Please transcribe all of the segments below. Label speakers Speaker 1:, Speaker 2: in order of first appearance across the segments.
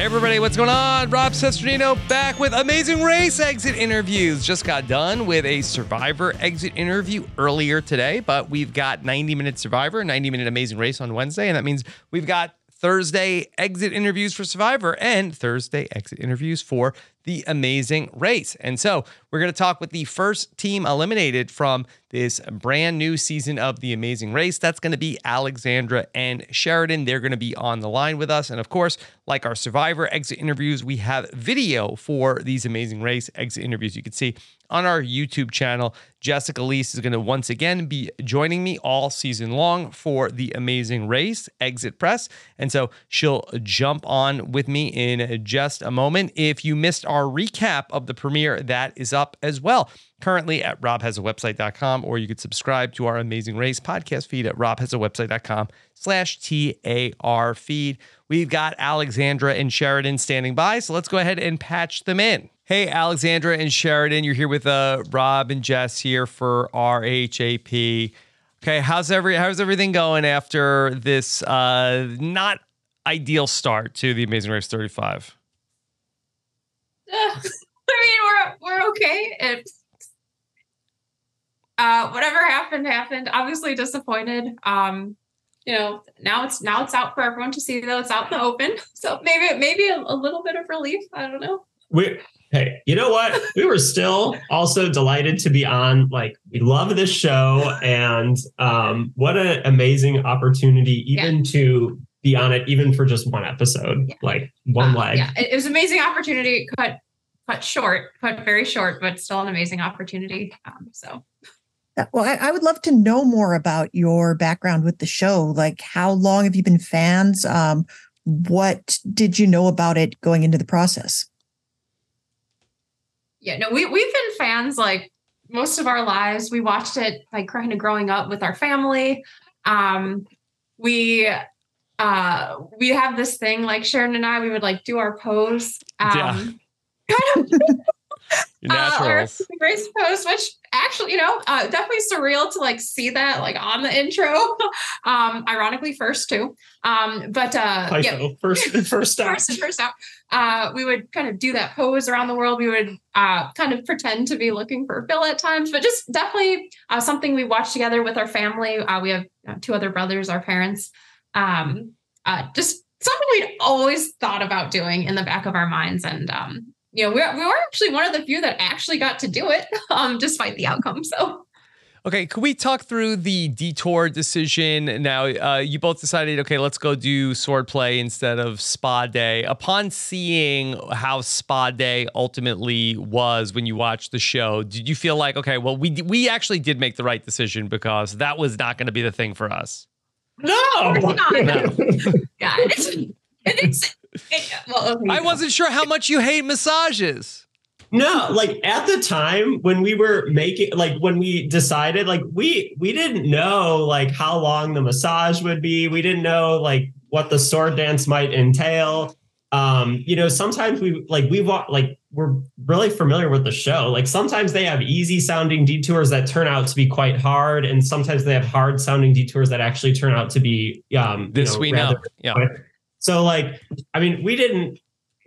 Speaker 1: Hey everybody, what's going on? Rob Cesternino back with Amazing Race exit interviews. Just got done with a Survivor exit interview earlier today, but we've got 90 minute Survivor, 90 minute Amazing Race on Wednesday, and that means we've got Thursday exit interviews for Survivor and Thursday exit interviews for the Amazing Race. And so we're going to talk with the first team eliminated from this brand new season of The Amazing Race. That's going to be Alexandra and Sheridan. They're going to be on the line with us. And of course, like our Survivor exit interviews, we have video for these Amazing Race exit interviews. You can see on our YouTube channel. Jessica Liese is going to once again be joining me all season long for the Amazing Race Exit Press. And so she'll jump on with me in just a moment. If you missed our recap of the premiere, that is up as well. Currently at robhasawebsite.com, or you could subscribe to our Amazing Race podcast feed at robhasawebsite.com slash T-A-R feed. We've got Alexandra and Sheridan standing by, so let's go ahead and patch them in. Hey, Alexandra and Sheridan, you're here with uh, Rob and Jess here for RHAP. Okay, how's every how's everything going after this uh, not ideal start to the Amazing Race 35?
Speaker 2: Uh, I mean, we're we're okay. It's uh, whatever happened happened. Obviously disappointed. Um, you know, now it's now it's out for everyone to see. Though it's out in the open, so maybe maybe a, a little bit of relief. I don't know.
Speaker 3: We hey, you know what? We were still also delighted to be on. Like, we love this show, and um, what an amazing opportunity, even yeah. to be on it, even for just one episode, yeah. like one uh, leg.
Speaker 2: Yeah, it was an amazing opportunity. Cut cut short, cut very short, but still an amazing opportunity. Um, so.
Speaker 4: Well, I, I, would love to know more about your background with the show. Like, how long have you been fans? Um, what did you know about it going into the process?
Speaker 2: Yeah, no, we we've been fans like most of our lives. We watched it like kind of growing up with our family. Um, we uh we have this thing like Sharon and I, we would like do our pose. Um yeah. kind of
Speaker 1: Naturals.
Speaker 2: Uh, Grace post, which actually, you know, uh, definitely surreal to like see that like on the intro. um, ironically, first too. Um, but uh,
Speaker 3: yeah, first first out.
Speaker 2: first, first out. Uh, we would kind of do that pose around the world. We would uh, kind of pretend to be looking for Bill at times, but just definitely uh, something we watch together with our family. Uh, we have uh, two other brothers, our parents. Um, uh, just something we'd always thought about doing in the back of our minds, and um, you know, we we were actually one of the few that actually got to do it, um, despite the outcome. So.
Speaker 1: Okay, could we talk through the detour decision? Now, uh, you both decided, okay, let's go do sword play instead of spa day. Upon seeing how spa day ultimately was when you watched the show, did you feel like, okay, well, we we actually did make the right decision because that was not going to be the thing for us?
Speaker 3: No,
Speaker 2: no. yeah, it's, it's well, okay,
Speaker 1: I wasn't sure how much you hate massages.
Speaker 3: No, like at the time when we were making like when we decided like we we didn't know like how long the massage would be. We didn't know like what the sword dance might entail. um, you know, sometimes we like we walk like we're really familiar with the show. Like sometimes they have easy sounding detours that turn out to be quite hard, and sometimes they have hard sounding detours that actually turn out to be um
Speaker 1: This
Speaker 3: you know,
Speaker 1: we know. Yeah.
Speaker 3: So like, I mean, we didn't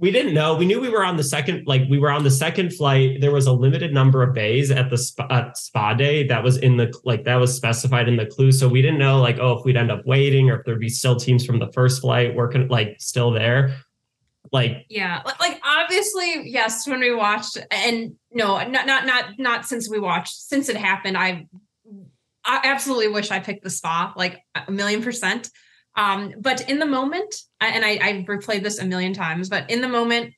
Speaker 3: we didn't know. We knew we were on the second, like we were on the second flight. There was a limited number of bays at the spa, at spa day that was in the like that was specified in the clue. So we didn't know like oh if we'd end up waiting or if there'd be still teams from the first flight working like still there. Like
Speaker 2: Yeah, li- like obviously, yes. When we watched, and no, not not not not since we watched. Since it happened, I I absolutely wish I picked the spa, like a million percent. Um, but in the moment, I- and I I replayed this a million times, but in the moment,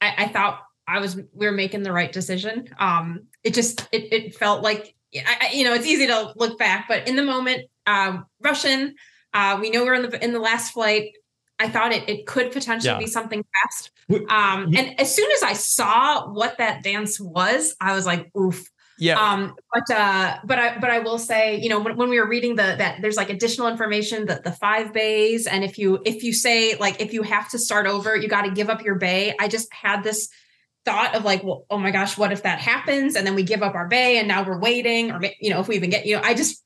Speaker 2: I, I thought I was we were making the right decision. Um, it just it it felt like I, I- you know it's easy to look back, but in the moment, um, Russian. Uh, we know we're in the in the last flight. I thought it it could potentially
Speaker 1: Yeah.
Speaker 2: be something fast. Um, and as soon as I saw what that dance was, I was like, oof.
Speaker 1: Yeah.
Speaker 2: Um, but uh, but I but I will say, you know, when, when we were reading the that there's like additional information that the five bays, and if you if you say like if you have to start over, you got to give up your bay. I just had this thought of like, well, oh my gosh, what if that happens, and then we give up our bay, and now we're waiting, or you know, if we even get, you know, I just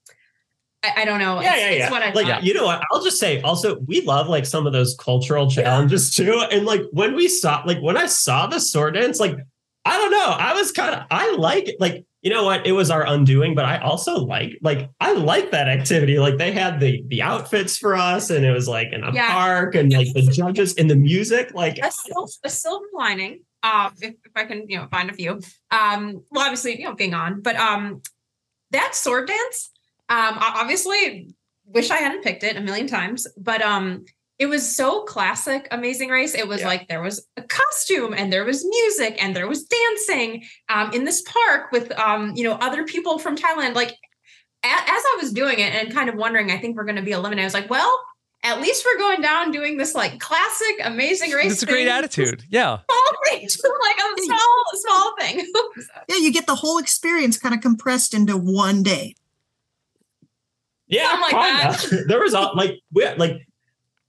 Speaker 2: I, I don't know.
Speaker 3: yeah,
Speaker 2: It's-
Speaker 3: yeah,
Speaker 2: it's
Speaker 3: yeah.
Speaker 2: what I
Speaker 3: like
Speaker 2: thought.
Speaker 3: you know what? I'll just say also we love like some of those cultural challenges too. And like when we saw like when I saw the sword dance, like I don't know, I was kind of I like it. Like you know what? It was our undoing, but I also like like I like that activity. Like they had the the outfits for us, and it was like in a
Speaker 2: Yeah.
Speaker 3: park, and like the judges and the music. Like
Speaker 2: a, sil- a silver lining um if, if i can you know find a few um well obviously you know being on but um that sword dance um obviously wish i hadn't picked it a million times but um it was so classic amazing race it was
Speaker 3: Yeah.
Speaker 2: like there was a costume and there was music and there was dancing um in this park with um you know other people from thailand like a- as i was doing it and kind of wondering i think we're going to be eliminated i was like well at least we're going down doing this like classic amazing race
Speaker 1: It's a great attitude. Yeah.
Speaker 2: small thing, like a small, small thing.
Speaker 4: Yeah, you get the whole experience kind of compressed into one day.
Speaker 3: Yeah,
Speaker 2: Something like
Speaker 3: kinda. there was all like we like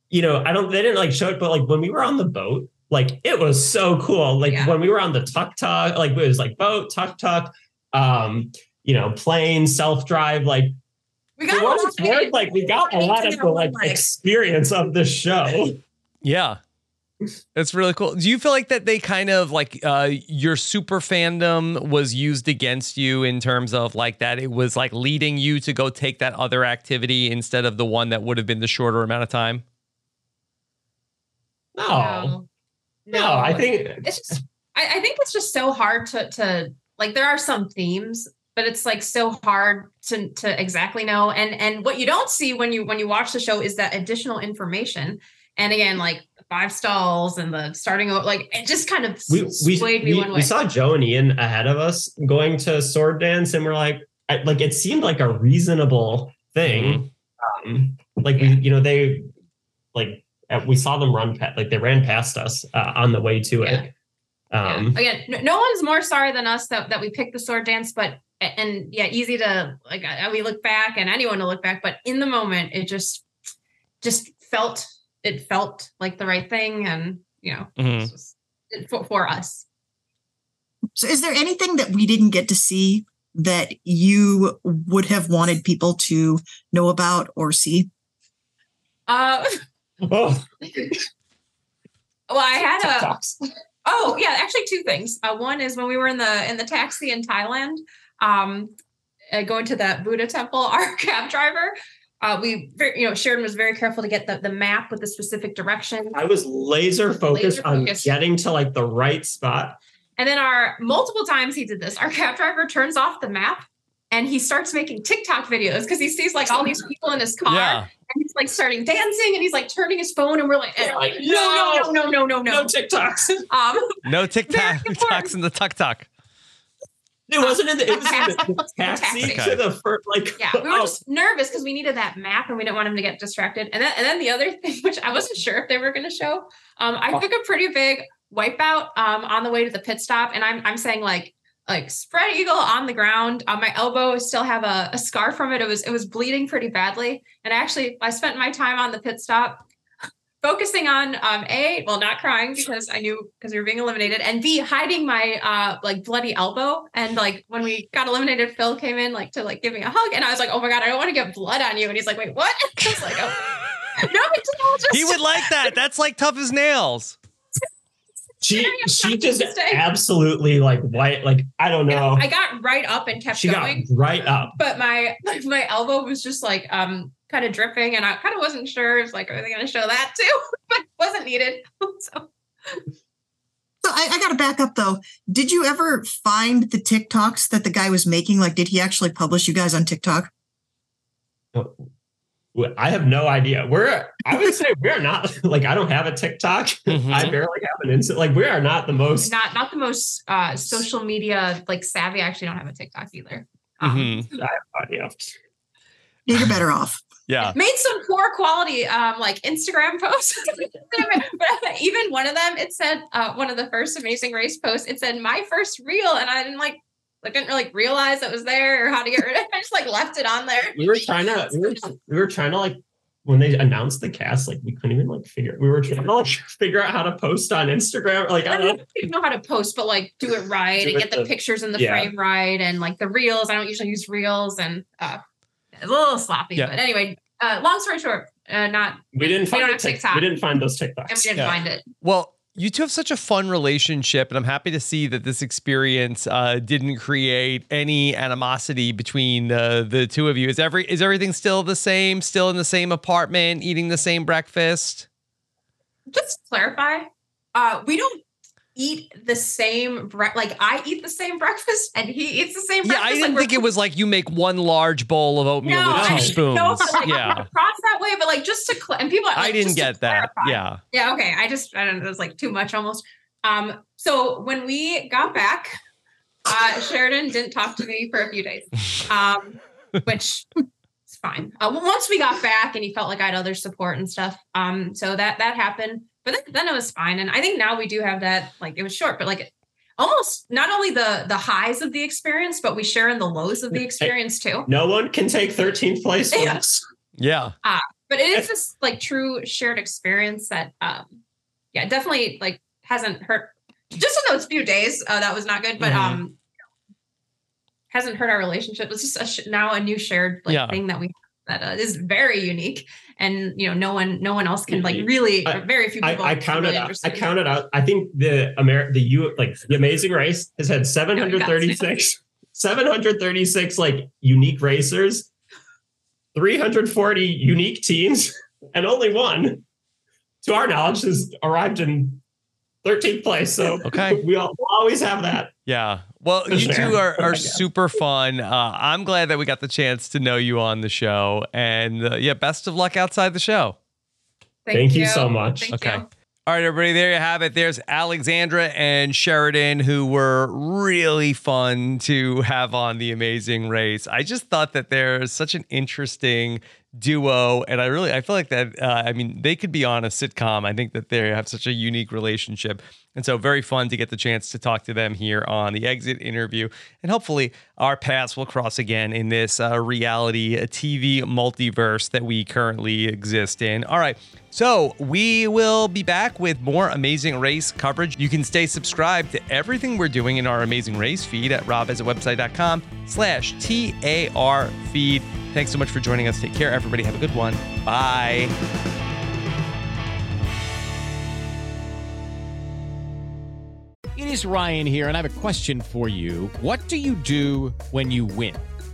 Speaker 3: you know I don't they didn't like show it, but like when we were on the boat, like it was so cool. Like
Speaker 2: Yeah.
Speaker 3: when we were on the tuk tuk, like it was like boat tuk tuk, um, you know, plane self drive. Like
Speaker 2: we
Speaker 3: for
Speaker 2: got
Speaker 3: what
Speaker 2: a
Speaker 3: it's
Speaker 2: lot
Speaker 3: worth,
Speaker 2: of-
Speaker 3: like we got a lot of the like
Speaker 2: Like,
Speaker 3: experience of the show.
Speaker 1: Yeah. That's really cool. Do you feel like that they kind of like uh your super fandom was used against you in terms of like that it was like leading you to go take that other activity instead of the one that would have been the shorter amount of time?
Speaker 3: No, no, I think
Speaker 2: it's just. I, I think it's just so hard to to like. There are some themes, but it's like so hard to to exactly know. And and what you don't see when you when you watch the show is that additional information. And again, like five stalls and the starting o- like it just kind of
Speaker 3: we we,
Speaker 2: me
Speaker 3: we,
Speaker 2: one way.
Speaker 3: we saw Joe and Ian ahead of us going to sword dance, and we're like, I, like it seemed like a reasonable thing. Um, like we, you know, they like we saw them run past, like they ran past us uh, on the way to it. Um,
Speaker 2: yeah. again, no, no one's more sorry than us that, that we picked the sword dance, but and yeah, easy to like we look back and anyone to look back, but in the moment, it just just felt it felt like the right thing, and you know,
Speaker 1: Mhm.
Speaker 2: it's just- it- for, for us.
Speaker 4: So, is there anything that we didn't get to see that you would have wanted people to know about or see?
Speaker 2: Uh,
Speaker 3: oh,
Speaker 2: well, I had a Oh yeah, actually two things. Uh, one is when we were in the in the taxi in Thailand, um, uh, going to that Buddha temple. Our cab driver, uh, we very, you know Sheridan was very careful to get the the map with the specific direction.
Speaker 3: I was laser focused
Speaker 2: Laser
Speaker 3: on
Speaker 2: focused.
Speaker 3: getting to like the right spot.
Speaker 2: And then our multiple times he did this. Our cab driver turns off the map and he starts making TikTok videos because he sees like all these people in his car
Speaker 1: Yeah.
Speaker 2: and he's like starting dancing and he's like turning his phone and we're like,
Speaker 3: Yeah, like,
Speaker 2: no, no, no, no, no, no,
Speaker 3: No TikToks.
Speaker 2: Um,
Speaker 1: No TikTok
Speaker 2: Very
Speaker 1: in the tuk tuk.
Speaker 3: It wasn't in the. It was in the, the taxi
Speaker 2: taxi.
Speaker 3: to the first. Like,
Speaker 2: Yeah, we were
Speaker 3: oh,
Speaker 2: just nervous because we needed that map and we didn't want him to get distracted. And then, and then the other thing, which I wasn't sure if they were going to show, um, I took a pretty big wipeout um, on the way to the pit stop, and I'm I'm saying like like spread eagle on the ground. On my elbow, I still have a, a scar from it. It was it was bleeding pretty badly, and I actually I spent my time on the pit stop focusing on um a well not crying because I knew because we were being eliminated and b hiding my uh like bloody elbow and like when we got eliminated Phil came in like to like give me a hug and I was like oh my god I don't want to get blood on you and he's like wait what I was like oh no just
Speaker 1: He would like that. That's like tough as nails.
Speaker 3: She she just absolutely like white like I don't know.
Speaker 2: I got right up and kept
Speaker 3: she got
Speaker 2: going
Speaker 3: right up.
Speaker 2: but my like, my elbow was just like um kind of dripping and I kind of wasn't sure if like are they going to show that too but it wasn't needed so
Speaker 4: So I, I got to back up though. Did you ever find the TikToks that the guy was making? Like, did he actually publish you guys on TikTok?
Speaker 3: I have no idea. We're I would say we're not like I don't have a TikTok.
Speaker 1: Mhm.
Speaker 3: I barely have an instant like we are not the most
Speaker 2: not not the most uh social media like savvy I actually don't have a TikTok either um,
Speaker 1: Mhm.
Speaker 3: I have no idea.
Speaker 4: You're better off.
Speaker 1: Yeah.
Speaker 2: made some poor quality um like Instagram posts but even one of them it said uh one of the first amazing race posts it said my first reel and I didn't like I didn't really realize it was there or how to get rid of it I just like left it on there
Speaker 3: We were trying to we were, we were trying to like when they announced the cast, like we couldn't even like figure we were trying to like figure out how to post on Instagram. Like I
Speaker 2: I
Speaker 3: don't
Speaker 2: don't even know how to post, but like do it right
Speaker 3: Do
Speaker 2: and get the
Speaker 3: the-
Speaker 2: pictures in the
Speaker 3: yeah.
Speaker 2: frame right and like the reels. I don't usually use reels and uh a little sloppy.
Speaker 1: Yeah.
Speaker 2: But anyway, uh long story short, uh not
Speaker 3: we didn't
Speaker 2: We
Speaker 3: find
Speaker 2: don't have TikTok.
Speaker 3: we didn't find those TikToks.
Speaker 2: and we didn't
Speaker 1: Yeah.
Speaker 2: find it.
Speaker 1: Well, you two have such a fun relationship, and I'm happy to see that this experience uh, didn't create any animosity between the two of you. Is every is everything still the same? Still in the same apartment, eating the same breakfast?
Speaker 2: Just to clarify, uh we don't eat the same bre- like I eat the same breakfast and he eats the same breakfast.
Speaker 1: Yeah.
Speaker 2: I
Speaker 1: didn't
Speaker 2: we're-
Speaker 1: think it was like you make one large bowl of oatmeal
Speaker 2: No,
Speaker 1: with two
Speaker 3: I
Speaker 1: spoons.
Speaker 2: No, like,
Speaker 1: yeah,
Speaker 2: across that way, but like just to cl- and people.
Speaker 1: I didn't get that.
Speaker 2: clarify.
Speaker 1: Yeah,
Speaker 2: Yeah, okay. I just I don't know, it was like too much almost. Um, so when we got back, uh Sheridan didn't talk to me for a few days. Um, which is fine. Uh, once we got back and he felt like I had other support and stuff. Um, so that that happened, but then, then it was fine. And I think now we do have that, like it was short, but like almost not only the the highs of the experience, but we share in the lows of the experience too.
Speaker 3: No one can take 13th place from
Speaker 2: Yeah.
Speaker 3: us.
Speaker 1: yeah.
Speaker 2: but it is this like true shared experience that um yeah definitely like hasn't hurt just in those few days uh, that was not good but
Speaker 1: Mhm.
Speaker 2: um hasn't hurt our relationship it's just a sh- now a new shared like
Speaker 1: Yeah.
Speaker 2: thing that we that uh, is very unique and you know no one no one else can like
Speaker 3: Mhm.
Speaker 2: really
Speaker 3: I-
Speaker 2: very few people
Speaker 3: I, I counted
Speaker 2: really
Speaker 3: out. I counted out. I think the Amer the U like the Amazing Race has had 736 736 like unique racers, 340 unique teams, and only one, to our knowledge, has arrived in 13th place. So
Speaker 1: Okay.
Speaker 3: we all, we'll always have that.
Speaker 1: Yeah. Well, you two are, are super fun. Uh, I'm glad that we got the chance to know you on the show. And uh, yeah, best of luck outside the show.
Speaker 3: Thank you so much.
Speaker 2: Thank
Speaker 1: Okay.
Speaker 2: you.
Speaker 1: All right, everybody, there you have it. There's Alexandra and Sheridan, who were really fun to have on The Amazing Race. I just thought that they're such an interesting duo. And I really, I feel like that, uh, I mean, they could be on a sitcom. I think that they have such a unique relationship. And so, very fun to get the chance to talk to them here on the exit interview. And hopefully, our paths will cross again in this uh, reality TV multiverse that we currently exist in. All right. So, we will be back with more Amazing Race coverage. You can stay subscribed to everything we're doing in our Amazing Race feed at robhasawebsite.com slash TAR feed. Thanks so much for joining us. Take care, everybody. Have a good one. Bye.
Speaker 5: It is Ryan here, and I have a question for you. What do you do when you win?